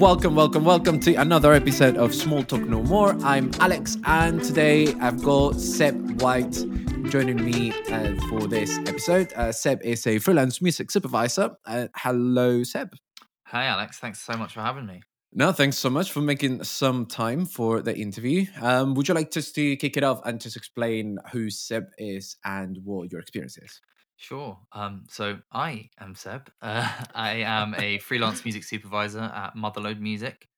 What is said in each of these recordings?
Welcome, welcome, welcome to another episode of Small Talk No More. I'm Alex, and today I've got Seb White joining me uh, for this episode. Uh, Seb is a freelance music supervisor. Uh, hello, Seb. Hi, Alex. Thanks so much for having me. No, thanks so much for making some time for the interview. Um, would you like just to kick it off and just explain who Seb is and what your experience is? Sure. Um, so I am Seb. Uh, I am a freelance music supervisor at Motherload Music.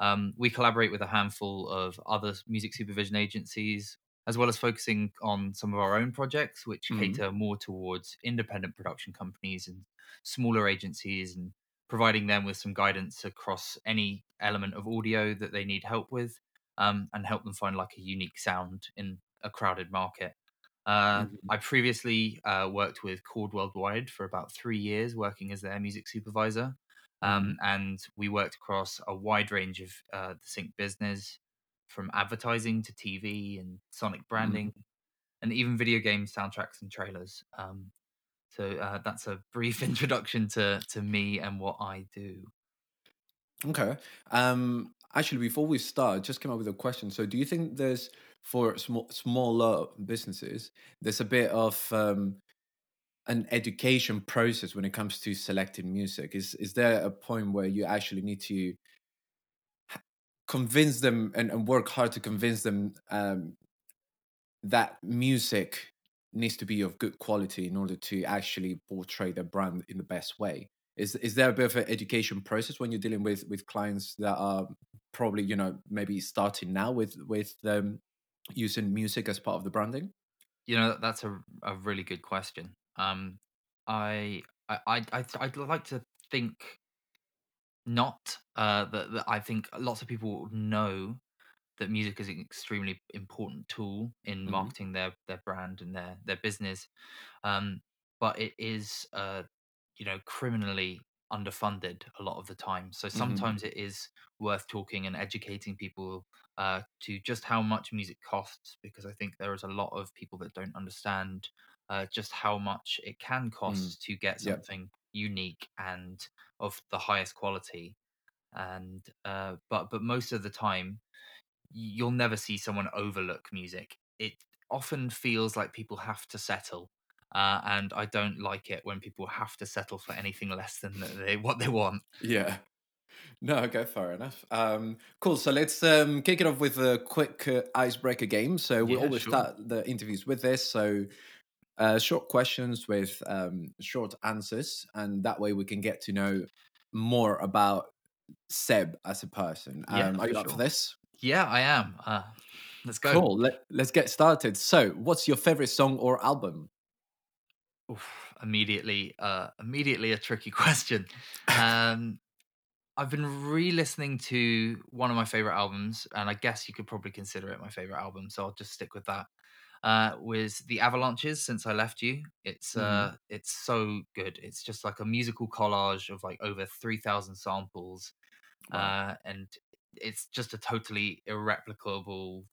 Um, we collaborate with a handful of other music supervision agencies, as well as focusing on some of our own projects, which Mhm. cater more towards independent production companies and smaller agencies, and providing them with some guidance across any element of audio that they need help with, um, and help them find like a unique sound in a crowded market. Uh, Mhm. I previously uh, worked with Chord Worldwide for about three years, working as their music supervisor. Um, And we worked across a wide range of uh, the sync business, from advertising to TV and sonic branding, and even video game soundtracks and trailers. Um, so uh, that's a brief introduction to to me and what I do. Okay. Um, actually, before we start, just came up with a question. So, do you think there's for small smaller businesses, there's a bit of um, an education process when it comes to selecting music? Is is there a point where you actually need to convince them and, and work hard to convince them um, that music needs to be of good quality in order to actually portray their brand in the best way? Is is there a bit of an education process when you're dealing with with clients that are probably you know maybe starting now with with um, using music as part of the branding? You know, that's a a really good question. Um, I I I I'd, I'd like to think not uh that, that I think lots of people know that music is an extremely important tool in hmm marketing their their brand and their their business um but it is uh you know criminally underfunded a lot of the time. So hmm sometimes it is worth talking and educating people uh to just how much music costs because i think there is a lot of people that don't understand uh, just how much it can mm. cost to get Yep. something unique and of the highest quality. And uh but but most of the time you'll never see someone overlook music. It often feels like people have to settle. Uh, and I don't like it when people have to settle for anything less than they, what they want. Yeah. No, okay, fair enough. Um, cool. So let's um, kick it off with a quick uh, icebreaker game. So we Yeah, always sure. start the interviews with this. So uh, short questions with um, short answers, and that way we can get to know more about Seb as a person. Yeah, Um, are you for up for this? Yeah, I am. Uh, let's go. Cool. Let, let's get started. So, what's your favorite song or album? Oof, immediately, uh, immediately a tricky question. Um, I've been re-listening to one of my favorite albums, and I guess you could probably consider it my favorite album. So I'll just stick with that. Uh, was the Avalanches since I left you. It's hmm uh, it's so good. It's just like a musical collage of like over three thousand samples, Wow. uh, and it's just a totally irreplicable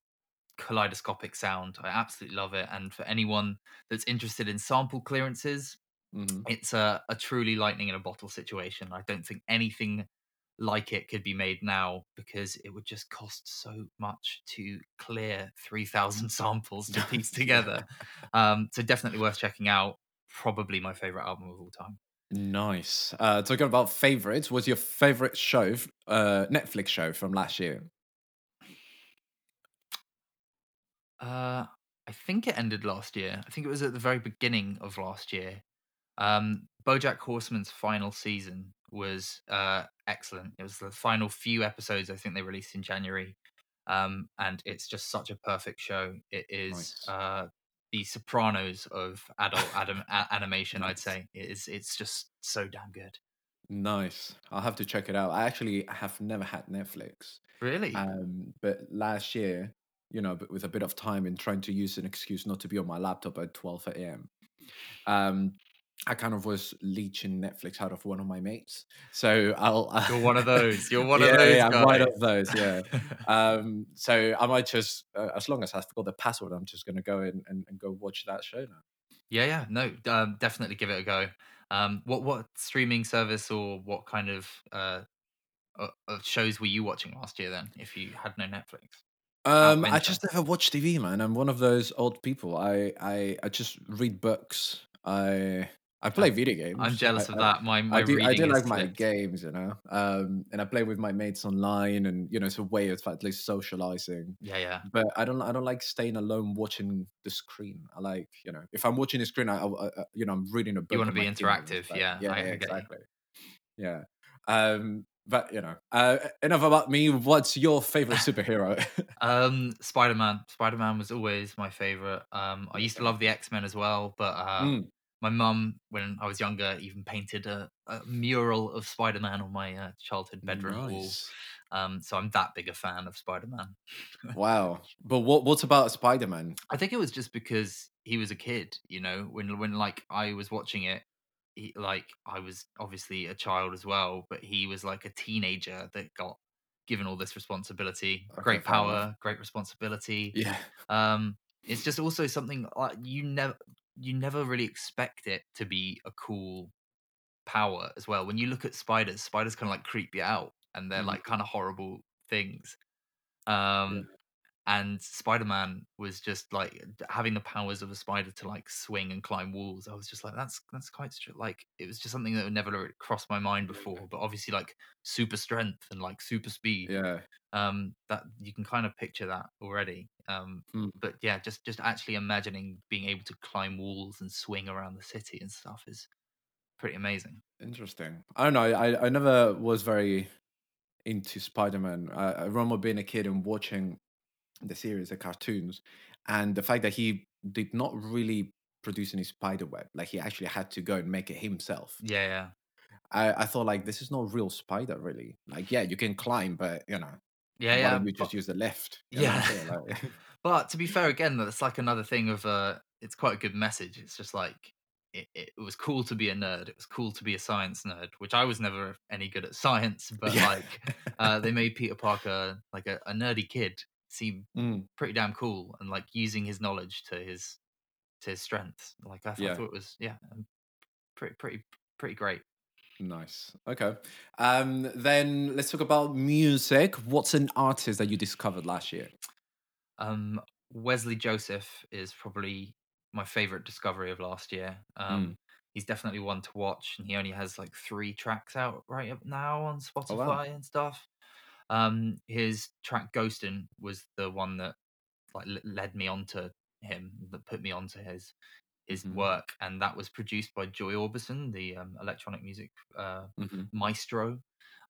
kaleidoscopic sound. I absolutely love it. And for anyone that's interested in sample clearances, hmm it's a, a truly lightning in a bottle situation. I don't think anything like it could be made now because it would just cost so much to clear 3000 samples to piece together. Um, so definitely worth checking out. Probably my favorite album of all time. Nice. Uh, talking about favorites, what's your favorite show, uh, Netflix show from last year? Uh, I think it ended last year. I think it was at the very beginning of last year. Um, BoJack Horseman's final season was uh, excellent. It was the final few episodes. I think they released in January, um, and it's just such a perfect show. It is Nice. uh, the Sopranos of adult adam- a- animation. I'd say it is. It's just so damn good. Nice. I'll have to check it out. I actually have never had Netflix. Really? Um, but last year, you know, but with a bit of time and trying to use an excuse not to be on my laptop at 12 a.m. Um, I kind of was leeching Netflix out of one of my mates. So I'll. You're one of those. You're one yeah, of those. Yeah, I'm one guys. of those. Yeah. um, so I might just, uh, as long as I forgot the password, I'm just gonna go in and, and go watch that show now. yeah, yeah. No, um, definitely give it a go. Um, what what streaming service or what kind of uh, uh, uh, shows were you watching last year then? If you had no Netflix. Um, I just never watch TV, man. I'm one of those old people. I I, I just read books. I I play video games. I'm jealous I, of that. My my I do, I do like my flipped. games, you know, um, and I play with my mates online, and you know, it's a way of at least socializing. Yeah, yeah. But I don't, I don't like staying alone watching the screen. I like, you know, if I'm watching the screen, I, I, you know, I'm reading a book. You be my Kindle is interactive, like- yeah, yeah, yeah, exactly. Yeah, um, but you know, uh, enough about me. What's your favorite superhero? Um, Spider Man. Spider Man was always my favorite. Um, I used to love the X Men as well, but uh, Mm, my mum, when I was younger, even painted a, a mural of Spider Man on my uh, childhood bedroom wall. Um, so I'm that big a fan of Spider Man. Wow. But what what about Spider Man? I think it was just because he was a kid, you know, when when like I was watching it, he, like I was obviously a child as well, but he was like a teenager that got given all this responsibility, Okay, great power, great responsibility. Yeah. Um, it's just also something like you never you never really expect it to be a cool power as well. When you look at spiders, spiders kind of like creep you out, and they're Mhm. like kind of horrible things. Um, and Spider-Man was just like having the powers of a spider to like swing and climb walls. I was just like, that's that's quite like it was just something that would never really crossed my mind before. But obviously, like super strength and like super speed, Yeah. um, that you can kind of picture that already. Um, Hmm. but yeah, just just actually imagining being able to climb walls and swing around the city and stuff is pretty amazing. Interesting. I don't know. I I never was very into Spider Man. I, I remember being a kid and watching the series, the cartoons, and the fact that he did not really produce any spider web. Like he actually had to go and make it himself. Yeah, yeah. I, I thought like this is not real spider really. Like yeah, you can climb, but you know, Yeah, why yeah. don't you but- just use the lift? You know what I'm Yeah. Like- But to be fair, again, that's like another thing of uh, it's quite a good message. It's just like it, it was cool to be a nerd. It was cool to be a science nerd, which I was never any good at science. But Yeah. like, uh, they made Peter Parker like a, a nerdy kid seem Mm, pretty damn cool, and like using his knowledge to his to his strengths. Like I, th- I thought it was yeah, um, pretty pretty pretty great. nice. Okay. Um, then let's talk about music. What's an artist that you discovered last year? Um, Wesley Joseph is probably my favorite discovery of last year. Um, He's definitely one to watch, and he only has like three tracks out right up now on Spotify Oh, wow. and stuff. Um, his track "Ghostin" was the one that like led me onto him, that put me onto his his Mhm. work, and that was produced by Joy Orbison, the um, electronic music uh, Mhm. maestro.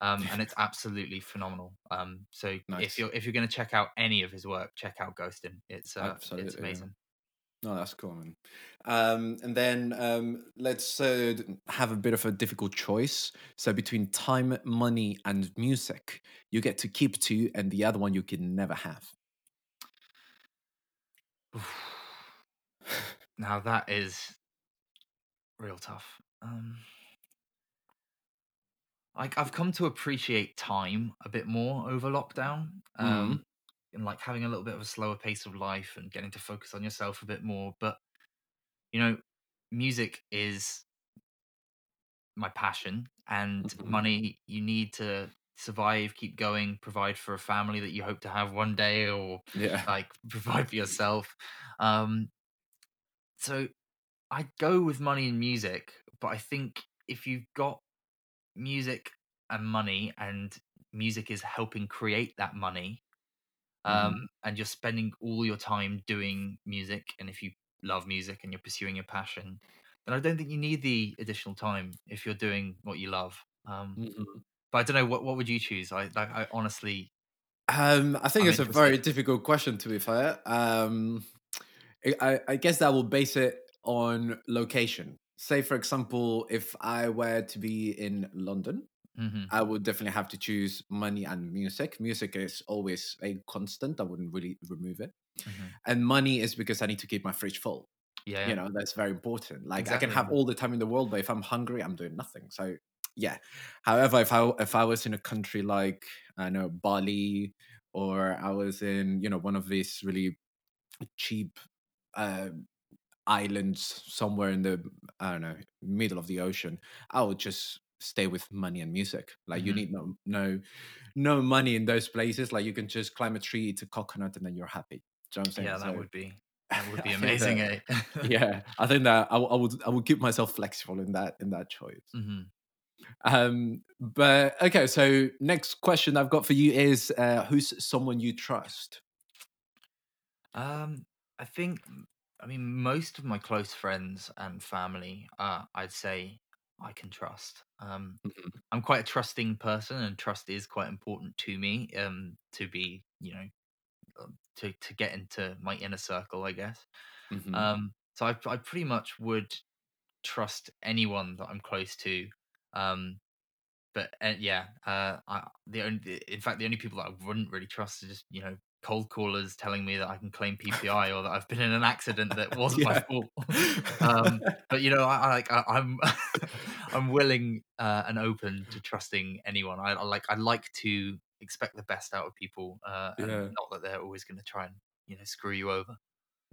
Um, and it's absolutely phenomenal. Um, so Nice. if you're if you're going to check out any of his work, check out Ghostin. It's uh, it's yeah. No, that's cool, man. Um, and then um, let's uh, have a bit of a difficult choice. So between time, money, and music, you get to keep two, and the other one you can never have. now that is real tough. Um, like I've come to appreciate time a bit more over lockdown, um, and like having a little bit of a slower pace of life and getting to focus on yourself a bit more. But you know, music is my passion, and Mhm. money you need to survive, keep going, provide for a family that you hope to have one day, or Yeah. like provide for yourself. Um, so I'd go with money and music, but I think if you've got music and money, and music is helping create that money, um, Mhm. and you're spending all your time doing music, and if you love music and you're pursuing your passion, then I don't think you need the additional time if you're doing what you love. Um, Mhm. but I don't know what what would you choose. I like I honestly Um, I think I'm it's a very difficult question, to be fair. Um, I, I- I guess that will base it on location. Say, for example, if I were to be in London, mhm, I would definitely have to choose money and music. Music is always a constant. I wouldn't really remove it. mhm. And money is because I need to keep my fridge full. Yeah, you know that's very important like i can have all the time in the world but if i'm hungry i'm doing nothing so yeah however if i if i was in a country like i know bali or i was in you know one of these really cheap uh islands somewhere in the i don't know middle of the ocean i would just stay with money and music like you hmm need no no no money in those places like you can just climb a tree eat a coconut and then you're happy do you know what i'm saying Yeah, that so would be that would be amazing, that eh? yeah, I think that I, I would I would keep myself flexible in that in that choice. hmm Um, but okay, so next question I've got for you is uh, who's someone you trust? Um, I think, I mean, most of my close friends and family, uh, I'd say I can trust. Um, Mhm, I'm quite a trusting person, and trust is quite important to me. Um, to be, you know, um, to to get into my inner circle, I guess. mhm, Um, so I I pretty much would trust anyone that I'm close to. Um, but uh, yeah, uh, I, the only, in fact, the only people that I wouldn't really trust are just you know cold callers telling me that I can claim PPI or that I've been in an accident that wasn't my fault. um, but you know, I, like I, I'm I'm willing uh, and open to trusting anyone. I, I like I like to expect the best out of people, uh, and not that they're always going to try and you know screw you over.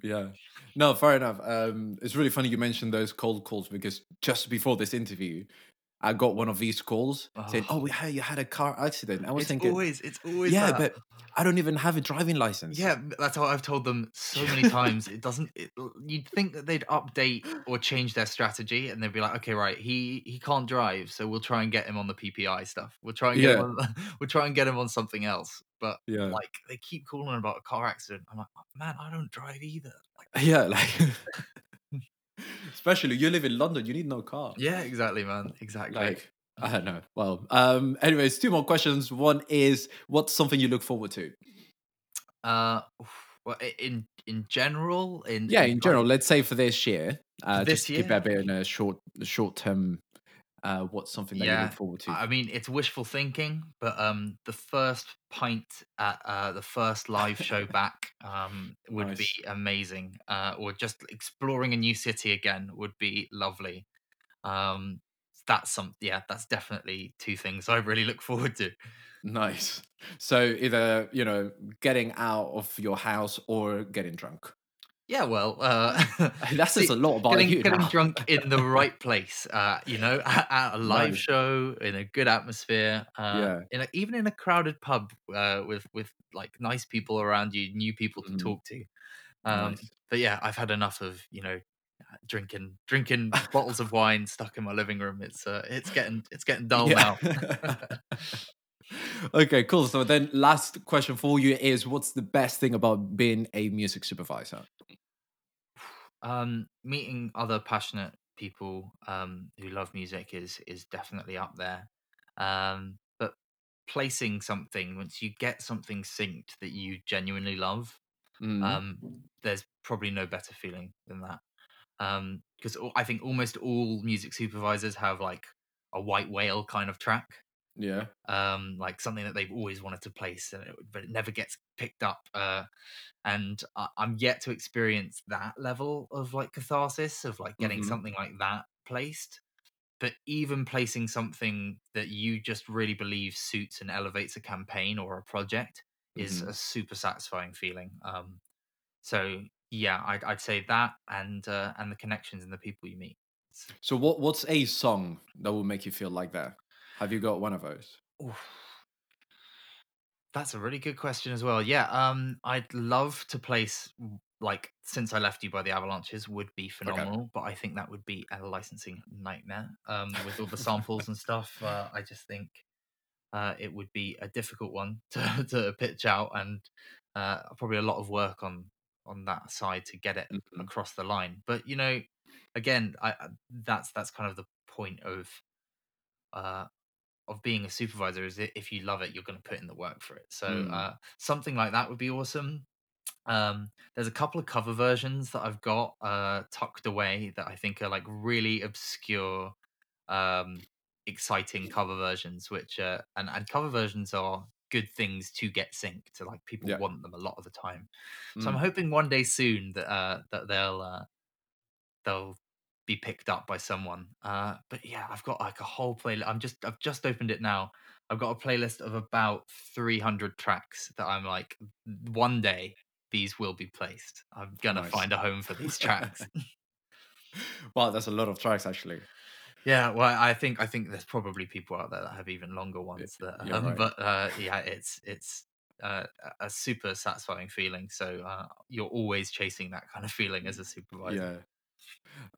yeah. No, fair enough. Um, it's really funny you mentioned those cold calls because just before this interview, I got one of these calls saying, "Oh, Oh, we had you had a car accident." I was it's thinking, always it's always yeah, that. but I don't even have a driving license. Yeah, that's what I've told them so many times. It doesn't. It, you'd think that they'd update or change their strategy, and they'd be like, "Okay, right, he he can't drive, so we'll try and get him on the PPI stuff. We'll try and get him yeah, on. we'll try and get him on something else." But yeah, like, they keep calling about a car accident. I'm like, "Oh, man, I don't drive either. Like, yeah. Like, especially you live in London, you need no car. yeah, exactly, man, exactly. Like, I don't know. Well, um, anyways, two more questions. One is, what's something you look forward to? Uh, well, in in general, in Yeah, in in general, let's say for this year, uh, just this keep a year, bit in a short, short term. Uh, what's something that you look forward to? I mean it's wishful thinking, but um, the first pint at uh, the first live show back um would be amazing. Uh, or just exploring a new city again would be lovely. Um, that's some yeah, that's definitely two things I really look forward to. nice. So either you know getting out of your house or getting drunk. Yeah, well, uh, That says a lot about getting you getting now. drunk in the right place, uh, you know, at, at a live show in a good atmosphere, uh, Yeah. in a, even in a crowded pub, uh, with with like nice people around you, new people to mhm, talk to. Um, Nice. but yeah, I've had enough of you know drinking drinking bottles of wine stuck in my living room. It's uh, it's getting it's getting dull Yeah. now. okay, cool. So then last question for you is what's the best thing about being a music supervisor? Um, meeting other passionate people um, who love music is is definitely up there. Um, but placing something once you get something synced that you genuinely love, Mm, um, there's probably no better feeling than that. Um, because I think almost all music supervisors have like a white whale kind of track yeah. um, like something that they've always wanted to place, and it, but it never gets picked up. Uh, and I, I'm yet to experience that level of like catharsis of like getting hmm something like that placed. But even placing something that you just really believe suits and elevates a campaign or a project is hmm a super satisfying feeling. Um, so yeah, I'd, I'd say that and uh, and the connections and the people you meet. So what what's a song that will make you feel like that? Have you got one of those? oof. That's a really good question as well. Yeah, um, I'd love to place like since I left you by the Avalanches would be Okay. phenomenal, but I think that would be a licensing nightmare. Um, with all the samples and stuff, uh, I just think uh, it would be a difficult one to to pitch out, and uh, probably a lot of work on on that side to get it hmm across the line. But you know, again, I- that's that's kind of the point of uh of being a supervisor is that if you love it, you're going to put in the work for it. So Mm, uh, something like that would be awesome. Um, there's a couple of cover versions that I've got uh, tucked away that I think are like really obscure, um, exciting cover versions. Which uh, and and cover versions are good things to get synced. To like people yeah. want them a lot of the time. So I'm Mm. hoping one day soon that uh, that they'll uh, they'll be picked up by someone. Uh, but yeah, I've got like a whole playlist. I'm just I've just opened it now. I've got a playlist of about 300 tracks that I'm like, one day these will be placed. I'm gonna Nice. find a home for these tracks. wow, that's a lot of tracks actually. yeah, well, I think I think there's probably people out there that have even longer ones. That, um, right. But uh, yeah, it's it's uh, a super satisfying feeling. So uh, you're always chasing that kind of feeling as a supervisor. Yeah.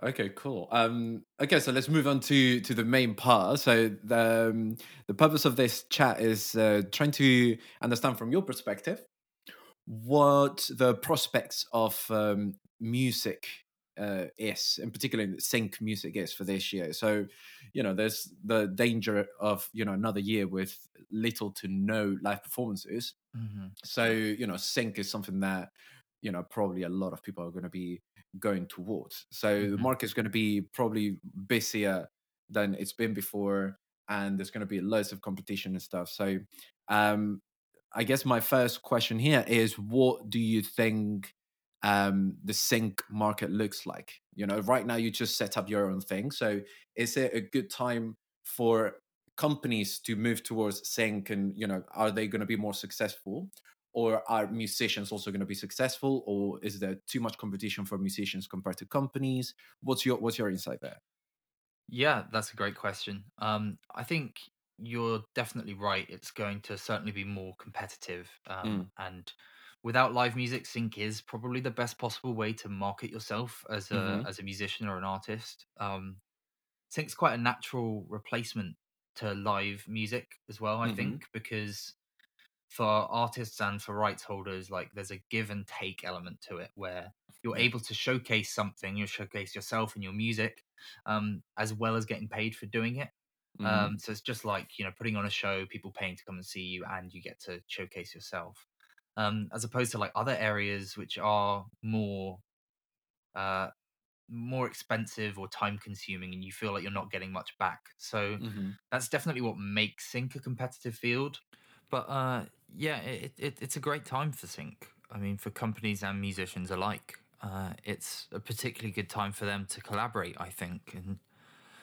Okay, cool. Um, okay, so let's move on to to the main part. So the um, the purpose of this chat is uh, trying to understand from your perspective what the prospects of um, music uh, is, in particular, sync music is for this year. So, you know, there's the danger of you know another year with little to no live performances. Mhm. So, you know, sync is something that you know probably a lot of people are going to be going towards. So the Mhm. market's going to be probably busier than it's been before, and there's going to be loads of competition and stuff. So, um, I guess my first question here is, what do you think um, the sync market looks like? You know, right now you just set up your own thing. So, is it a good time for companies to move towards sync, and you know, are they going to be more successful? Or are musicians also going to be successful or is there too much competition for musicians compared to companies what's your what's your insight there Yeah, that's a great question. Um, I think you're definitely right. It's going to certainly be more competitive. Um, and without live music, sync is probably the best possible way to market yourself as a Mhm. as a musician or an artist. Um, sync's quite a natural replacement to live music as well. I Mhm. think because for artists and for rights holders, like there's a give and take element to it where you're able to showcase something, you showcase yourself and your music, um, as well as getting paid for doing it. Mhm. Um, so it's just like you know putting on a show, people paying to come and see you, and you get to showcase yourself. Um, as opposed to like other areas which are more uh, more expensive or time consuming, and you feel like you're not getting much back. So Mhm. that's definitely what makes sync a competitive field. But uh, yeah, it, it, it's a great time for sync. I mean, for companies and musicians alike, uh, it's a particularly good time for them to collaborate. I think, and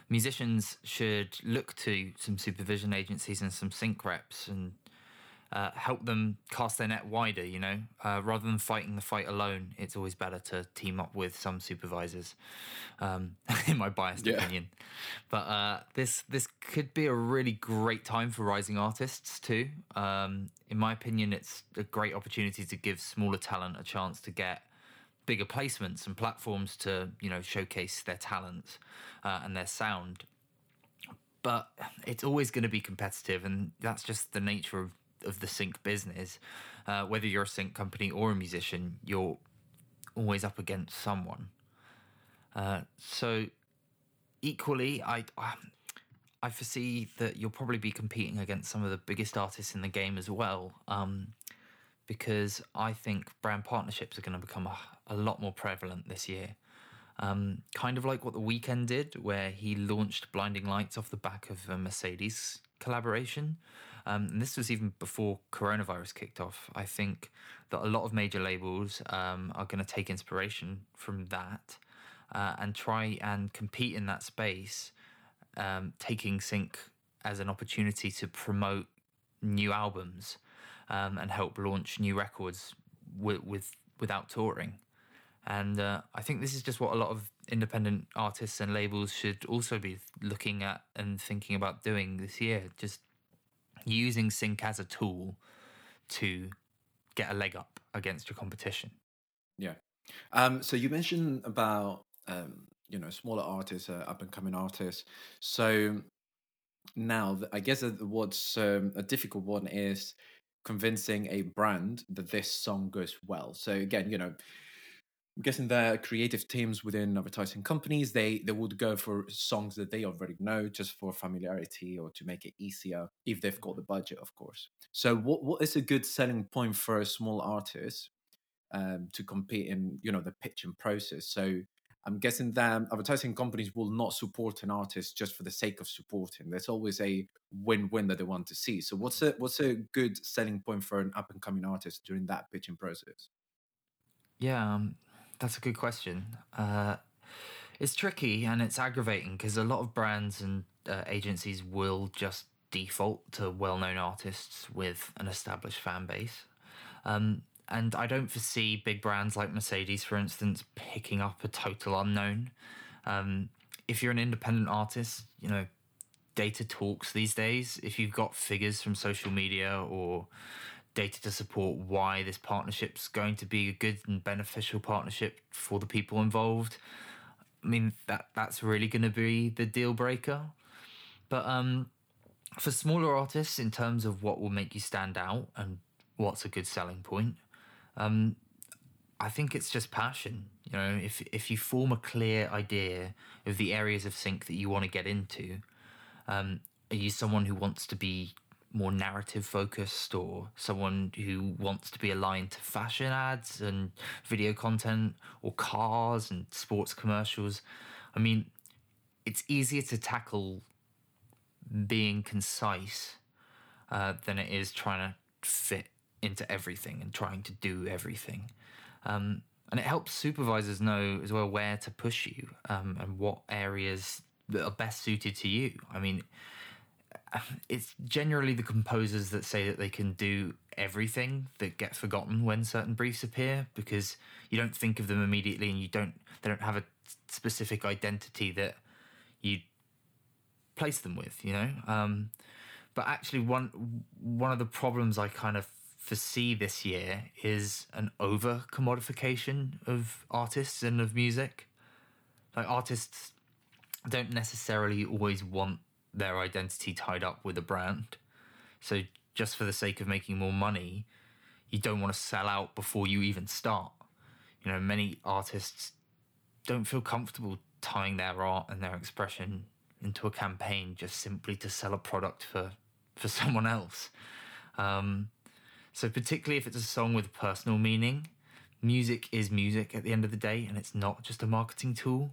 musicians should look to some supervision agencies and some sync reps and uh, help them cast their net wider. You know, uh, rather than fighting the fight alone, it's always better to team up with some supervisors. Um, in my biased Yeah. opinion, but uh, this this could be a really great time for rising artists too. Um, in my opinion, it's a great opportunity to give smaller talent a chance to get bigger placements and platforms to you know showcase their talents uh, and their sound but it's always going to be competitive and that's just the nature of, of the sync business uh, whether you're a sync company or a musician you're always up against someone uh, so equally I, I foresee that you'll probably be competing against some of the biggest artists in the game as well um, because I think brand partnerships are going to become a, a lot more prevalent this year. Um, kind of like what the Weeknd did, where he launched Blinding Lights off the back of a Mercedes collaboration. Um, and this was even before coronavirus kicked off. I think that a lot of major labels um, are going to take inspiration from that uh, and try and compete in that space, um, taking Sync as an opportunity to promote new albums um, and help launch new records with, with without touring. And uh, I think this is just what a lot of independent artists and labels should also be looking at and thinking about doing this year. Just using Sync as a tool to get a leg up against your competition. Yeah. Um, so you mentioned about um, you know smaller artists, uh, up and coming artists. So now, I guess what's um, a difficult one is convincing a brand that this song goes well. So again, you know, I'm guessing the creative teams within advertising companies they they would go for songs that they already know just for familiarity or to make it easier if they've got the budget, of course. So what what is a good selling point for a small artist um, to compete in you know the pitching process? So I'm guessing that advertising companies will not support an artist just for the sake of supporting. There's always a win-win that they want to see. So what's a what's a good selling point for an up and coming artist during that pitching process? Yeah, um, that's a good question. Uh, It's tricky and it's aggravating because a lot of brands and uh, agencies will just default to well-known artists with an established fan base. Um, and I don't foresee big brands like Mercedes, for instance, picking up a total unknown. Um, if you're an independent artist, you know, data talks these days. If you've got figures from social media or data to support why this partnership's going to be a good and beneficial partnership for the people involved, I mean that that's really going to be the deal breaker. But um, for smaller artists, in terms of what will make you stand out and what's a good selling point, um, I think it's just passion. You know, if if you form a clear idea of the areas of sync that you want to get into, um, are you someone who wants to be more narrative focused or someone who wants to be aligned to fashion ads and video content or cars and sports commercials? I mean, it's easier to tackle being concise uh, than it is trying to fit into everything and trying to do everything. Um, and it helps supervisors know as well where to push you um, and what areas that are best suited to you. I mean, it's generally the composers that say that they can do everything that get forgotten when certain briefs appear because you don't think of them immediately and you don't they don't have a specific identity that you place them with you know um, but actually one one of the problems i kind of foresee this year is an over commodification of artists and of music. Like artists don't necessarily always want their identity tied up with a brand. So just for the sake of making more money, you don't want to sell out before you even start. You know, many artists don't feel comfortable tying their art and their expression into a campaign just simply to sell a product for for someone else. Um, so, particularly if it's a song with personal meaning, music is music at the end of the day, and it's not just a marketing tool.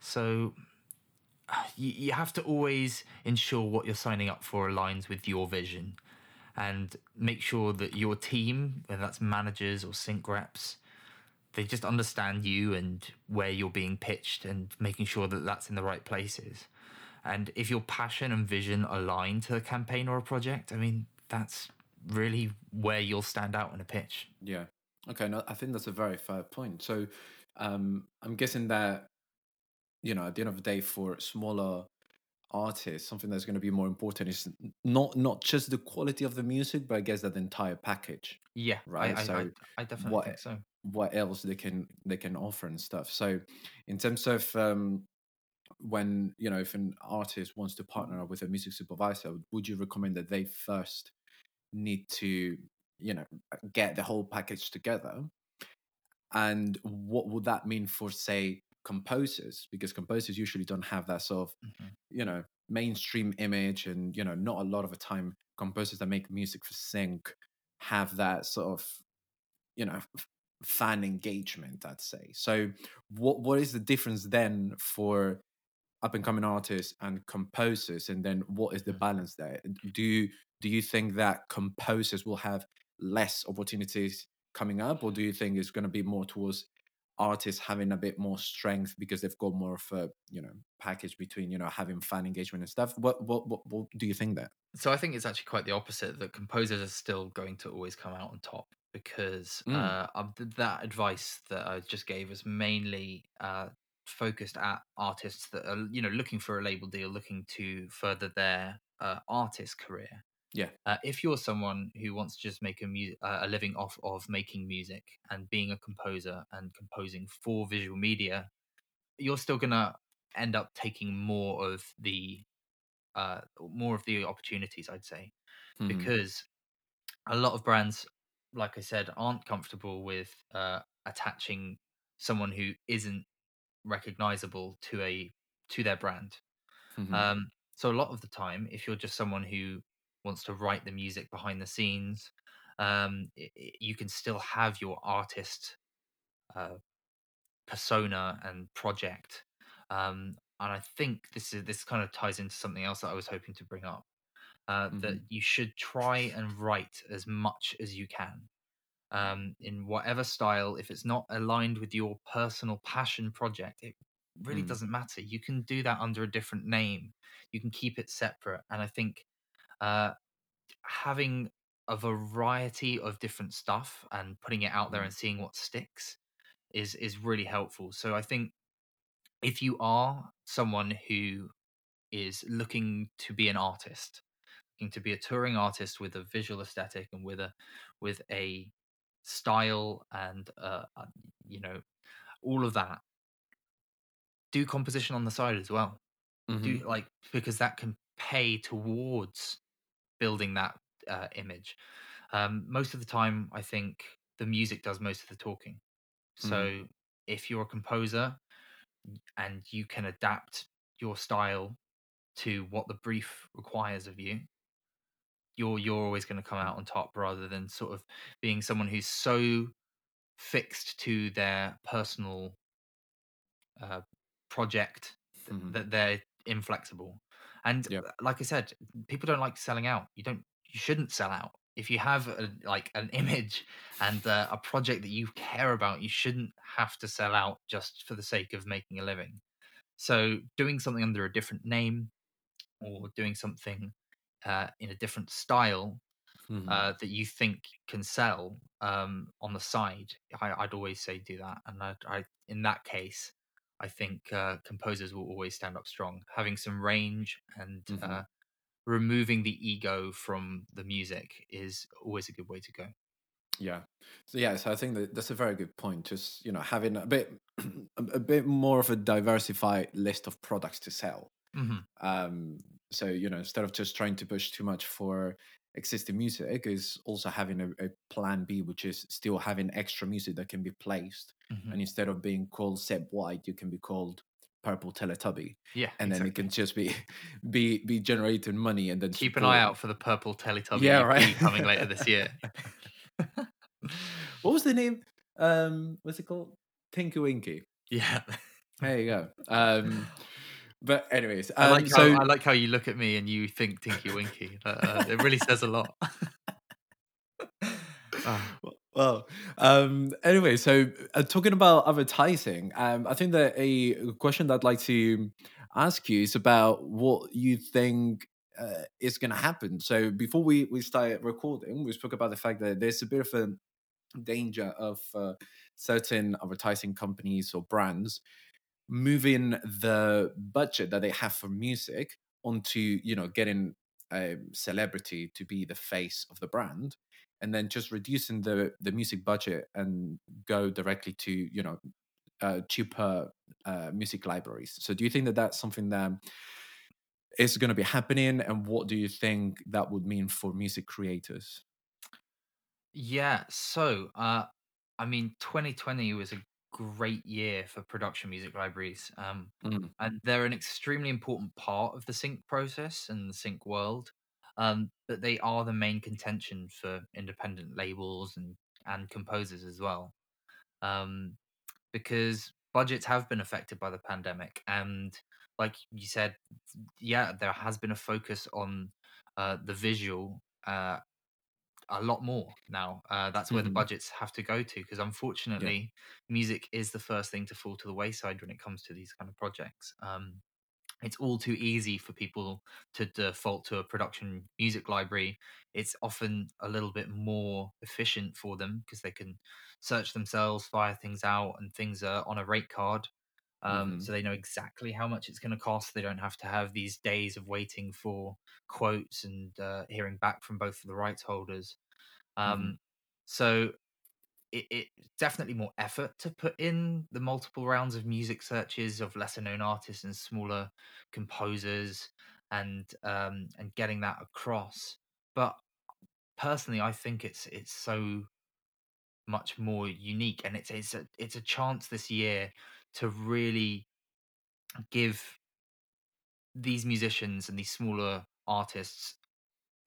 So, you, you have to always ensure what you're signing up for aligns with your vision and make sure that your team, whether that's managers or sync reps, they just understand you and where you're being pitched and making sure that that's in the right places. And if your passion and vision align to a campaign or a project, I mean, that's really where you'll stand out in a pitch. Yeah. Okay. No, I think that's a very fair point. So um, I'm guessing that, you know, at the end of the day, for smaller artists, something that's going to be more important is not not just the quality of the music, but I guess that entire package. Yeah. Right. I, so I, I definitely what, think so. What else they can they can offer and stuff. So in terms of um, when you know if an artist wants to partner with a music supervisor, would you recommend that they first need to you know get the whole package together and what would that mean for say composers because composers usually don't have that sort of mm-hmm. you know mainstream image and you know not a lot of the time composers that make music for sync have that sort of you know fan engagement i'd say. So what what is the difference then for up and coming artists and composers and then what is the balance there? Do you do you think that composers will have less opportunities coming up or do you think it's going to be more towards artists having a bit more strength because they've got more of a you know package between you know having fan engagement and stuff. What what what, what do you think there so i think it's actually quite the opposite that composers are still going to always come out on top because mm. uh, that advice that i just gave was mainly uh, focused at artists that are you know looking for a label deal looking to further their uh, artist career yeah. Uh, if you're someone who wants to just make a mu- uh, a living off of making music and being a composer and composing for visual media, you're still gonna end up taking more of the uh, more of the opportunities, I'd say, mm-hmm. because a lot of brands, like I said, aren't comfortable with uh, attaching someone who isn't recognizable to a to their brand. Mm-hmm. Um, so a lot of the time, if you're just someone who wants to write the music behind the scenes, um, it, it, you can still have your artist uh, persona and project. Um, and I think this is this kind of ties into something else that I was hoping to bring up. Uh, mm-hmm. That you should try and write as much as you can um, in whatever style. If it's not aligned with your personal passion project, it really Mm. doesn't matter. You can do that under a different name. You can keep it separate. And I think uh, having a variety of different stuff and putting it out there Mm. and seeing what sticks is is really helpful. So I think if you are someone who is looking to be an artist, looking to be a touring artist with a visual aesthetic and with a with a style and uh, uh, you know all of that, do composition on the side as well. Mhm. Do like because that can pay towards building that uh, image. Um, most of the time, I think the music does most of the talking. So if you're a composer and you can adapt your style to what the brief requires of you, you're you're always going to come out on top rather than sort of being someone who's so fixed to their personal uh, project Mhm. that they're inflexible. And Yep. uh, like I said, people don't like selling out. You don't. You shouldn't sell out. If you have a, like an image and uh, a project that you care about, you shouldn't have to sell out just for the sake of making a living. So doing something under a different name or doing something uh, in a different style Mhm. uh, that you think can sell um, on the side, I, I'd always say do that. And I, I in that case, I think uh, composers will always stand up strong. Having some range and Mhm. uh, removing the ego from the music is always a good way to go. Yeah. So yeah, so I think that that's a very good point. Just you know, having a bit a, bit more of a diversified list of products to sell. hmm Um, so you know, instead of just trying to push too much for existing music, is also having a, a plan B, which is still having extra music that can be placed. hmm And instead of being called Seb White, you can be called Purple Teletubby, Yeah, and then it can just be be be generating money and then keep an eye out for the purple Teletubby Yeah, right. coming later this year. what was the name? Um, what's it called? Tinky Winky. yeah, There you go. Um, but anyways, I um, like so how I like how you look at me and you think Tinky Winky. Uh, it really says a lot. Ah, well, um, anyway, so uh, talking about advertising, um, I think that a question that I'd like to ask you is about what you think uh, is going to happen. So before we we started recording, we spoke about the fact that there's a bit of a danger of uh, certain advertising companies or brands moving the budget that they have for music onto you know getting a celebrity to be the face of the brand and then just reducing the the music budget and go directly to you know uh, cheaper uh, music libraries so do you think that that's something that is going to be happening and what do you think that would mean for music creators yeah. So, uh, I mean, 2020 was a great year for production music libraries. Um, Mm, and they're an extremely important part of the sync process and the sync world. Um, but they are the main contention for independent labels and and composers as well, um, because budgets have been affected by the pandemic, and like you said, yeah, there has been a focus on uh, the visual. Uh, a lot more now. Uh, that's where the mhm. budgets have to go to because unfortunately, music is the first thing to fall to the wayside when it comes to these kind of projects. Um, it's all too easy for people to default to a production music library. It's often a little bit more efficient for them because they can search themselves, fire things out, and things are on a rate card. Um, Mhm. So they know exactly how much it's going to cost. They don't have to have these days of waiting for quotes and uh, hearing back from both of the rights holders. Um, So it, it definitely more effort to put in the multiple rounds of music searches of lesser known artists and smaller composers and um and getting that across but personally i think it's it's so much more unique and it's it's a it's a chance this year to really give these musicians and these smaller artists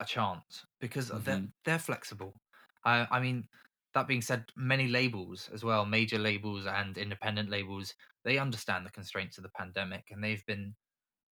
a chance because they're Mhm. they're flexible. I I mean, that being said, many labels as well, major labels and independent labels, they understand the constraints of the pandemic and they've been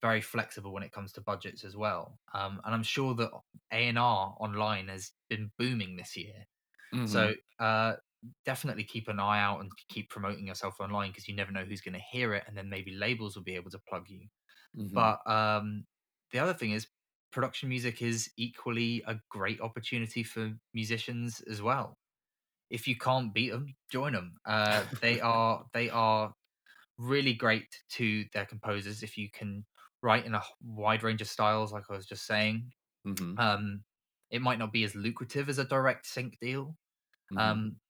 very flexible when it comes to budgets as well. Um, and I'm sure that A and R online has been booming this year. Mhm. So uh, definitely keep an eye out and keep promoting yourself online because you never know who's going to hear it, and then maybe labels will be able to plug you. Mhm. But um, the other thing is, production music is equally a great opportunity for musicians as well. If you can't beat them, join them. Uh, they are they are really great to their composers if you can write in a wide range of styles, like I was just saying. Mhm. Um, it might not be as lucrative as a direct sync deal, Mhm. um,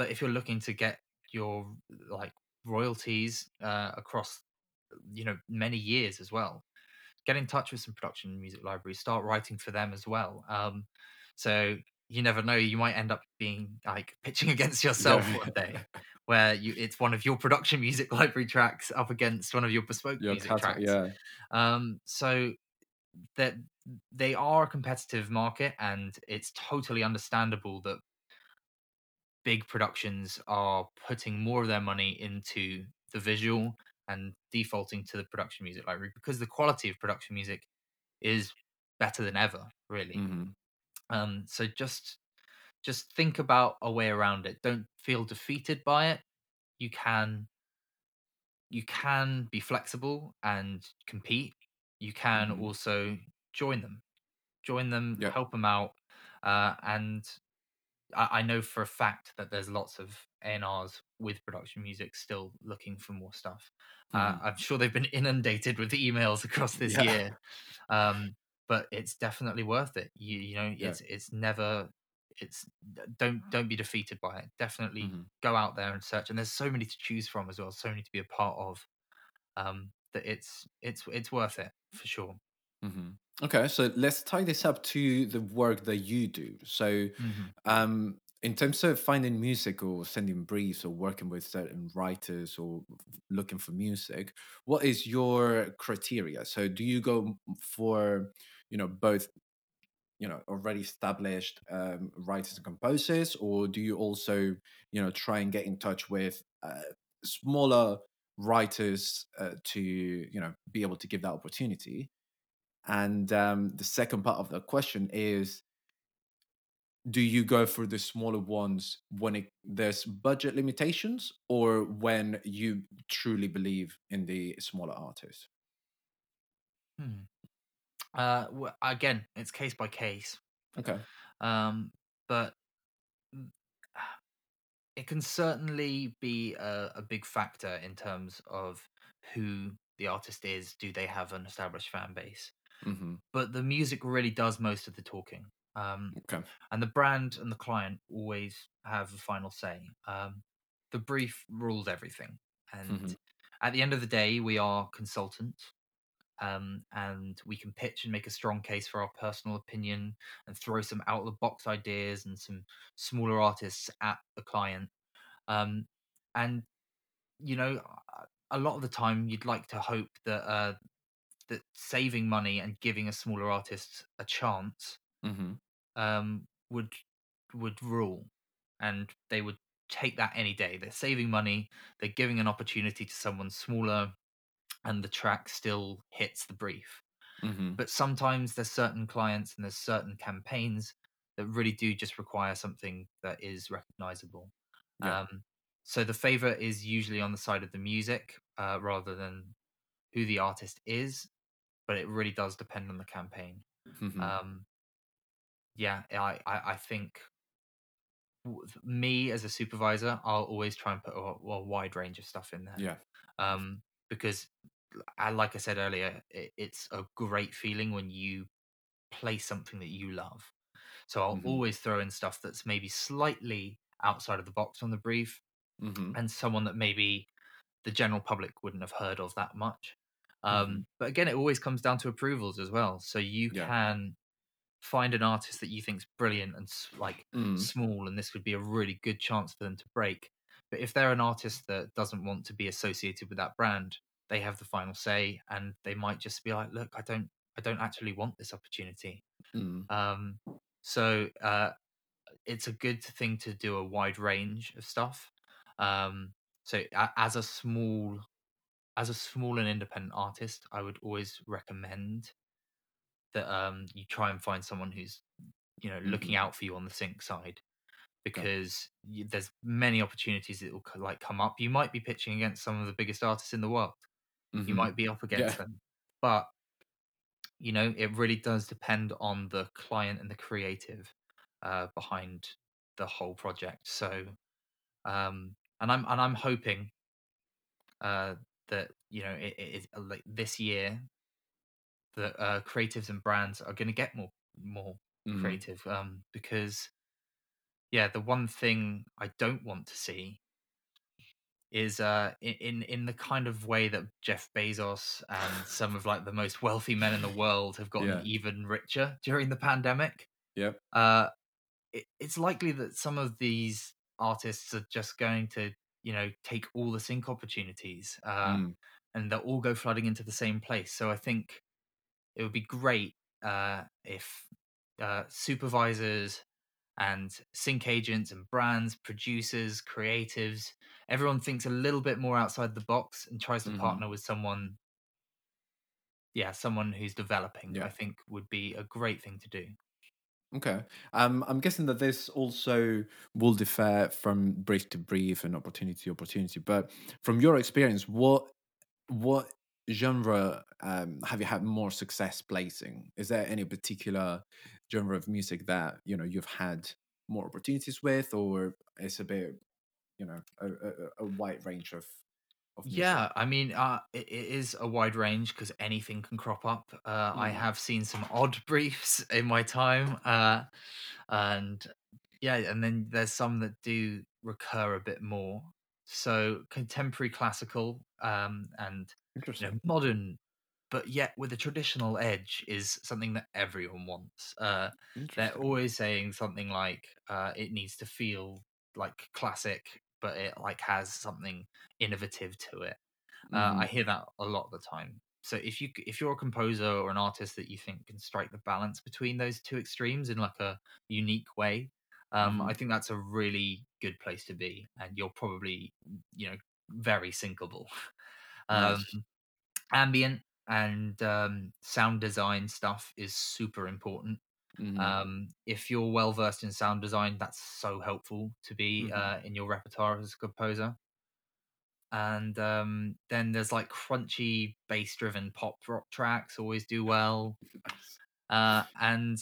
but if you're looking to get your like royalties uh, across, you know, many years as well, get in touch with some production music libraries. Start writing for them as well. Um, so you never know, you might end up being like pitching against yourself Yeah. one day, where you it's one of your production music library tracks up against one of your bespoke Your music cat tracks. yeah. Um, so that they are a competitive market, and it's totally understandable that big productions are putting more of their money into the visual and defaulting to the production music library because the quality of production music is better than ever really Mhm. um so just just think about a way around it don't feel defeated by it you can you can be flexible and compete you can Mhm. also join them join them Yeah. help them out uh, and I, I know for a fact that there's lots of A&Rs with production music still looking for more stuff. Uh, Mhm. I'm sure they've been inundated with emails across this Yeah. year, um, but it's definitely worth it. You, you know, Yeah. it's it's never it's don't don't be defeated by it. Definitely Mhm. go out there and search. And there's so many to choose from as well, so many to be a part of. Um, that it's it's it's worth it for sure. Mhm. Okay, so let's tie this up to the work that you do. So, Mhm. um, in terms of finding music or sending briefs or working with certain writers or looking for music, what is your criteria? So, do you go for, you know, both, you know, already established um, writers and composers, or do you also, you know, try and get in touch with uh, smaller writers uh, to, you know, be able to give that opportunity? And um, the second part of the question is do you go for the smaller ones when it, there's budget limitations or when you truly believe in the smaller artists? Hmm. Uh, again, it's case by case. Okay. Um, but mm, it can certainly be a, a big factor in terms of who the artist is. Do they have an established fan base? Hmm But the music really does most of the talking. Um, Okay. and the brand and the client always have the final say. Um, the brief rules everything. And hmm at the end of the day, we are consultants um, and we can pitch and make a strong case for our personal opinion and throw some out of the box ideas and some smaller artists at the client. Um, and you know, a lot of the time, you'd like to hope that uh, that saving money and giving a smaller artist a chance hmm um, would would rule, and they would take that any day. They're saving money. They're giving an opportunity to someone smaller, and the track still hits the brief. hmm but sometimes there's certain clients and there's certain campaigns that really do just require something that is recognizable Yeah. um, so the favor is usually on the side of the music uh, rather than who the artist is but it really does depend on the campaign hmm um, yeah I, I, I think me as a supervisor i'll always try and put a, a wide range of stuff in there Yeah. um, because I, like i said earlier it, it's a great feeling when you play something that you love. So I'll hmm always throw in stuff that's maybe slightly outside of the box on the brief hmm and someone that maybe the general public wouldn't have heard of that much. Hmm Um, but again, it always comes down to approvals as well. So you Yeah. can find an artist that you think's brilliant and like mm small, and this would be a really good chance for them to break. But if they're an artist that doesn't want to be associated with that brand, they have the final say, and they might just be like, "Look, I don't, I don't actually want this opportunity." mm Um, so uh, it's a good thing to do a wide range of stuff. Um, so as a small, as a small and independent artist, I would always recommend that um, you try and find someone who's you know looking Mhm. out for you on the sync side because you, there's many opportunities that will like come up. You might be pitching against some of the biggest artists in the world. You Mhm. might be up against Yeah. them, but you know it really does depend on the client and the creative uh, behind the whole project. So, um, and I'm and I'm hoping uh, that you know it, it is uh, like this year that uh, creatives and brands are going to get more more Mhm. creative um, because yeah, the one thing I don't want to see is uh in, in in the kind of way that Jeff Bezos and some of like the most wealthy men in the world have gotten Yeah. even richer during the pandemic. Yep. Uh, it, it's likely that some of these artists are just going to you know take all the sync opportunities uh, Mm. and they'll all go flooding into the same place. So I think it would be great uh, if uh, supervisors and sync agents and brands, producers, creatives, everyone thinks a little bit more outside the box and tries to Mhm. partner with someone. Yeah, someone who's developing, Yeah. I think would be a great thing to do. Okay. Um, I'm guessing that this also will differ from brief to brief and opportunity to opportunity. But from your experience, what what genre um, have you had more success placing? Is there any particular genre of music that you know you've had more opportunities with, or it's a bit you know a, a, a wide range of? Yeah, I mean, uh, it, it is a wide range because anything can crop up. Uh, I Mm. have seen some odd briefs in my time, uh, and yeah, and then there's some that do recur a bit more. So contemporary classical um, and you know, modern, but yet with a traditional edge is something that everyone wants. Uh, they're always saying something like uh, it needs to feel like classic, but it like has something innovative to it. Uh, Mhm. I hear that a lot of the time. So if you if you're a composer or an artist that you think can strike the balance between those two extremes in like a unique way, um, I Mhm. think that's a really good place to be, and you're probably you know very syncable. Um, Nice. ambient and um, sound design stuff is super important. Mhm. Um, if you're well versed in sound design, that's so helpful to be Mhm. uh, in your repertoire as a composer. And um, then there's like crunchy bass driven pop rock tracks always do well. Uh, and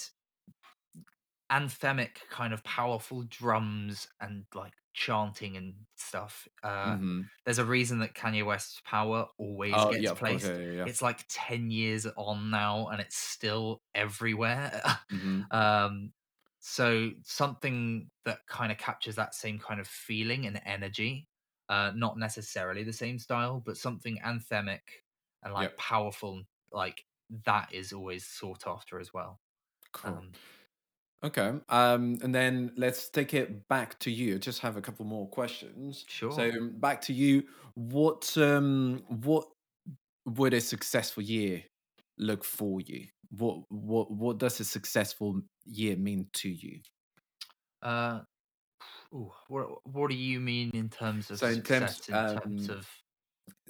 anthemic kind of powerful drums and like chanting and stuff. Uh, Mhm. there's a reason that Kanye West's Power always Oh gets yeah, of course. placed. Yeah, yeah. It's like 10 years on now and it's still everywhere. Mhm. um, so something that kind of captures that same kind of feeling and energy, uh, not necessarily the same style, but something anthemic and like Yep. powerful, like that is always sought after as well. Cool. Um, Okay. Um, and then let's take it back to you. Just have a couple more questions. Sure. So back to you. What um what would a successful year look for you? What what what does a successful year mean to you? Uh, ooh, what what do you mean in terms of So in terms success? In terms um of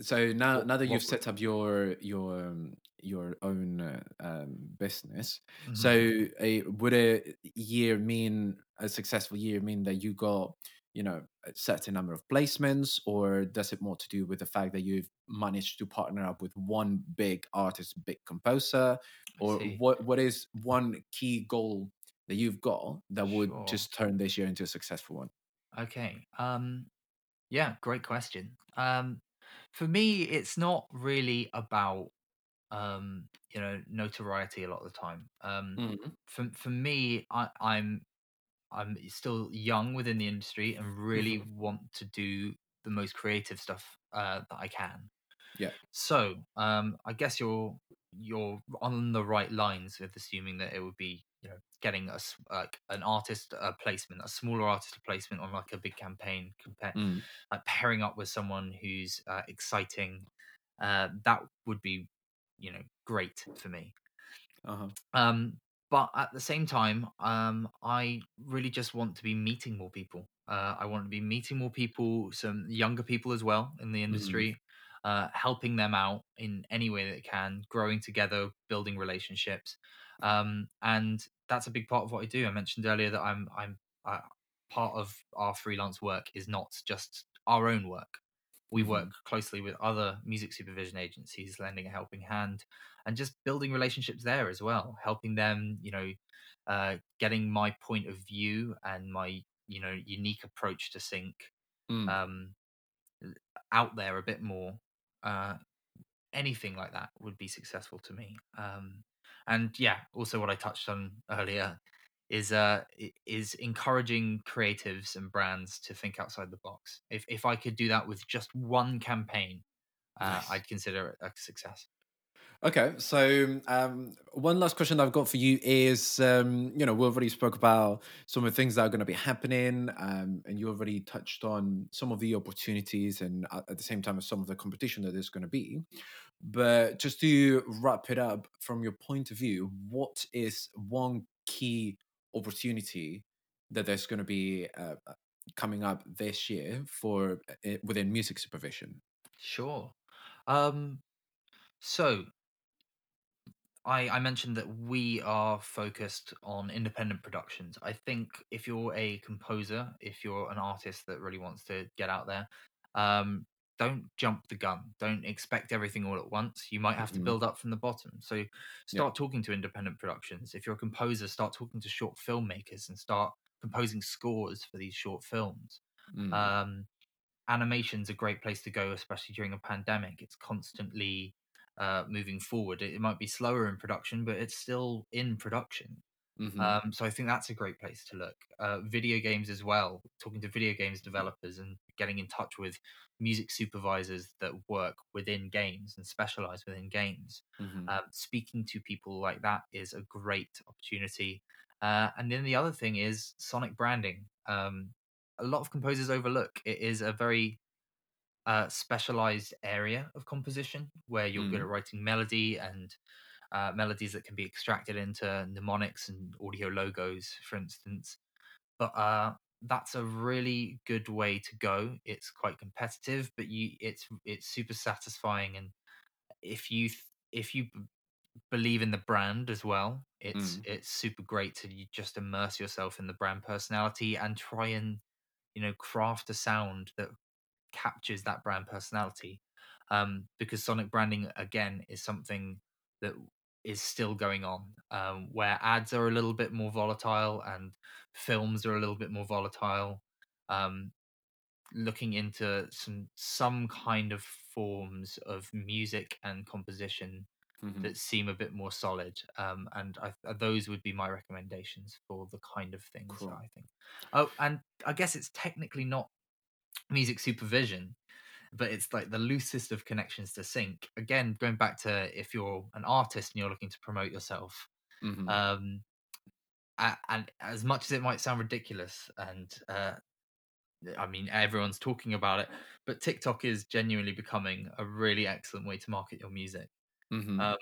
so now now that what you've set up your your um, your own uh, um, business Mhm. so a would a year mean a successful year mean that you got you know a certain number of placements or does it more to do with the fact that you've managed to partner up with one big artist big composer or what what is one key goal that you've got that would Sure. just turn this year into a successful one Okay. Um, yeah, great question. Um, for me, it's not really about um, you know, notoriety a lot of the time. Um, Mhm. for for me, I, I'm I'm still young within the industry and really Mhm. want to do the most creative stuff uh, that I can. yeah So, um, I guess you're you're on the right lines with assuming that it would be you know getting us like an artist a placement, a smaller artist a placement on like a big campaign, compare Mm. like pairing up with someone who's uh, exciting. Uh, that would be you know great for me. uh-huh Um, but at the same time, um, I really just want to be meeting more people. Uh, I want to be meeting more people, some younger people as well in the industry, uh, helping them out in any way that can, growing together, building relationships, um, and that's a big part of what I do. I mentioned earlier that I'm I'm I, part of our freelance work is not just our own work. We work closely with other music supervision agencies, lending a helping hand, and just building relationships there as well, helping them, you know, uh, getting my point of view and my, you know, unique approach to sync Mm. um, out there a bit more. Uh, anything like that would be successful to me. Um, and yeah, also what I touched on earlier is uh is encouraging creatives and brands to think outside the box. If if I could do that with just one campaign, uh, Nice. I'd consider it a success. Okay, so um, one last question I've got for you is, um, you know, we already spoke about some of the things that are going to be happening, um, and you already touched on some of the opportunities and at, at the same time some of the competition that there's going to be. But just to wrap it up, from your point of view, what is one key opportunity that there's going to be uh, uh, coming up this year for uh, within music supervision? Sure. Um, so I, I mentioned that we are focused on independent productions. I think if you're a composer, if you're an artist that really wants to get out there, um, don't jump the gun. Don't expect everything all at once. You might have to Mhm. build up from the bottom. So start talking to independent productions. If you're a composer, start talking to short filmmakers and start composing scores for these short films. Mm, Um, animation's a great place to go, especially during a pandemic. It's constantly uh, moving forward. It, it might be slower in production, but it's still in production. Mhm, Um, so I think that's a great place to look. Uh, video games as well, talking to video games developers and getting in touch with music supervisors that work within games and specialize within games. mhm. Um, speaking to people like that is a great opportunity. Uh, and then the other thing is sonic branding. Um, a lot of composers overlook. It is a very uh, specialized area of composition where you're good Mm. at writing melody and uh, melodies that can be extracted into mnemonics and audio logos, for instance. But uh, that's a really good way to go. It's quite competitive, but you it's it's super satisfying. And if you if you b- believe in the brand as well, it's Mm. it's super great to you just immerse yourself in the brand personality and try and you know craft a sound that captures that brand personality um, because sonic branding again is something that is still going on um, where ads are a little bit more volatile and films are a little bit more volatile um, looking into some some kind of forms of music and composition Mhm. that seem a bit more solid um, and I, uh, those would be my recommendations for the kind of things that Cool. i think oh and i guess it's technically not music supervision but it's like the loosest of connections to sync again going back to if you're an artist and you're looking to promote yourself Mhm. um and as much as it might sound ridiculous and uh i mean everyone's talking about it but tiktok is genuinely becoming a really excellent way to market your music Mhm. um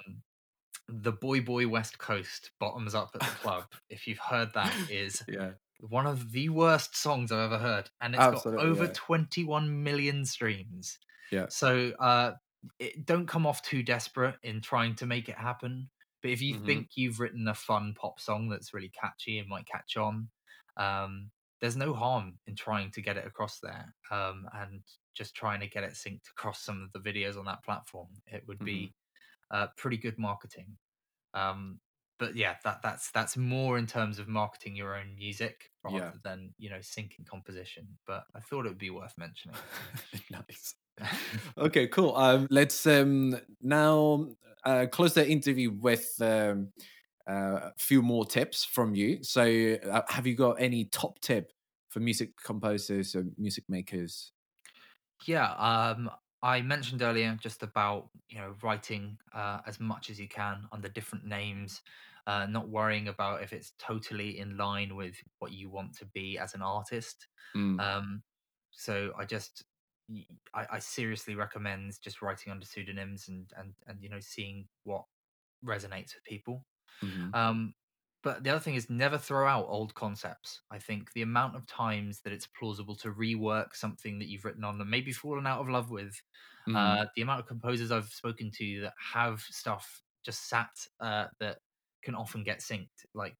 the boy boy west coast bottoms up at the club if you've heard that is yeah. One of the worst songs I've ever heard, and it's Absolutely, got over yeah. 21 million streams. Yeah. So uh, it, don't come off too desperate in trying to make it happen. But if you Mhm. think you've written a fun pop song that's really catchy and might catch on, um, there's no harm in trying to get it across there um, and just trying to get it synced across some of the videos on that platform. It would be uh, pretty good marketing. Um, but yeah, that that's that's more in terms of marketing your own music rather Yeah. than you know syncing composition. But I thought it would be worth mentioning. nice. Okay, cool. Um, let's um now uh, close the interview with um, uh, a few more tips from you. So, uh, have you got any top tip for music composers or music makers? yeah, um, I mentioned earlier just about you know writing uh, as much as you can under different names, uh, not worrying about if it's totally in line with what you want to be as an artist. Mm, Um, so I just I, I, seriously recommend just writing under pseudonyms and and and you know seeing what resonates with people. mhm, Um, but the other thing is never throw out old concepts. I think the amount of times that it's plausible to rework something that you've written on and maybe fallen out of love with, mhm, uh, the amount of composers I've spoken to that have stuff just sat uh, that can often get synced, like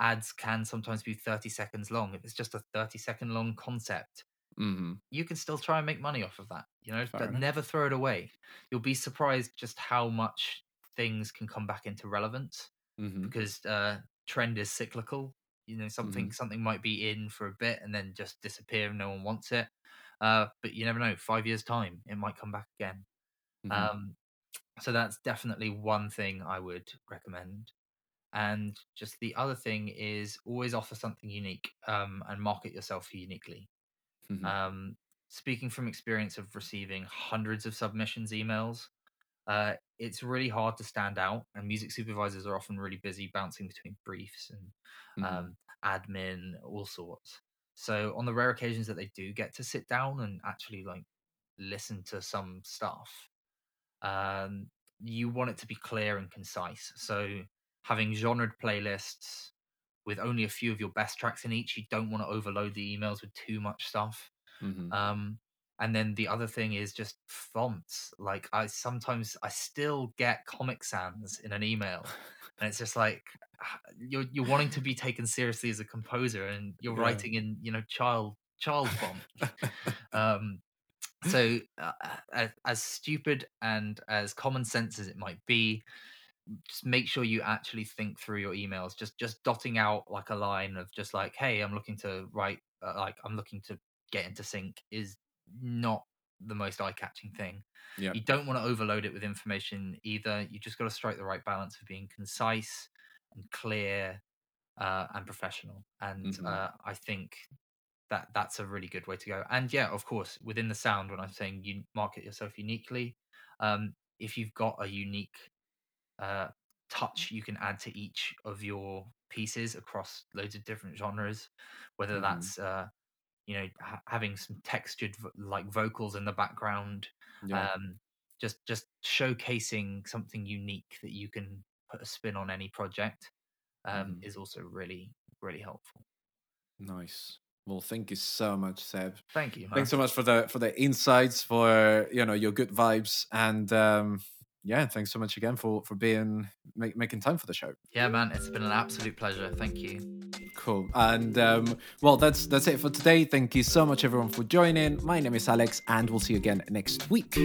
ads can sometimes be 30 seconds long. If it's just a 30 second long concept, hmm you can still try and make money off of that. You know, Fair but enough. never throw it away. You'll be surprised just how much things can come back into relevance hmm because uh, trend is cyclical. You know, something Mhm. something might be in for a bit and then just disappear and no one wants it. Uh, but you never know. Five years time, it might come back again. hmm Um, so that's definitely one thing I would recommend. And just the other thing is always offer something unique um, and market yourself uniquely. hmm Um, speaking from experience of receiving hundreds of submissions emails, uh, it's really hard to stand out. And music supervisors are often really busy bouncing between briefs and hmm um, admin, all sorts. So on the rare occasions that they do get to sit down and actually like listen to some stuff, um, you want it to be clear and concise. So having genred playlists with only a few of your best tracks in each, you don't want to overload the emails with too much stuff. hmm Um, and then the other thing is just fonts. Like I sometimes I still get Comic Sans in an email, and it's just like ah, you're you're wanting to be taken seriously as a composer, and you're Yeah. writing in you know child child font. um, so uh, as, as stupid and as common sense as it might be, just make sure you actually think through your emails. Just just dotting out like a line of just like, hey, I'm looking to write, uh, like I'm looking to get into sync is not the most eye-catching thing. yeah. You don't want to overload it with information either. You just got to strike the right balance of being concise and clear uh, and professional. And Mhm. uh, I think that that's a really good way to go. And yeah, of course, within the sound, when I'm saying you market yourself uniquely, um, if you've got a unique uh, touch you can add to each of your pieces across loads of different genres, whether Mhm. that's uh, you know ha- having some textured like vocals in the background, Yeah. um, just just showcasing something unique that you can put a spin on any project um, Mhm. is also really really helpful. Nice. Well, thank you so much, Seb. Thank you. Man. Thanks so much for the for the insights, for you know your good vibes, and um, yeah, thanks so much again for for being make, making time for the show. Yeah, man, it's been an absolute pleasure. Thank you. Cool. And um, well, that's that's it for today. Thank you so much, everyone, for joining. My name is Alex, and we'll see you again next week.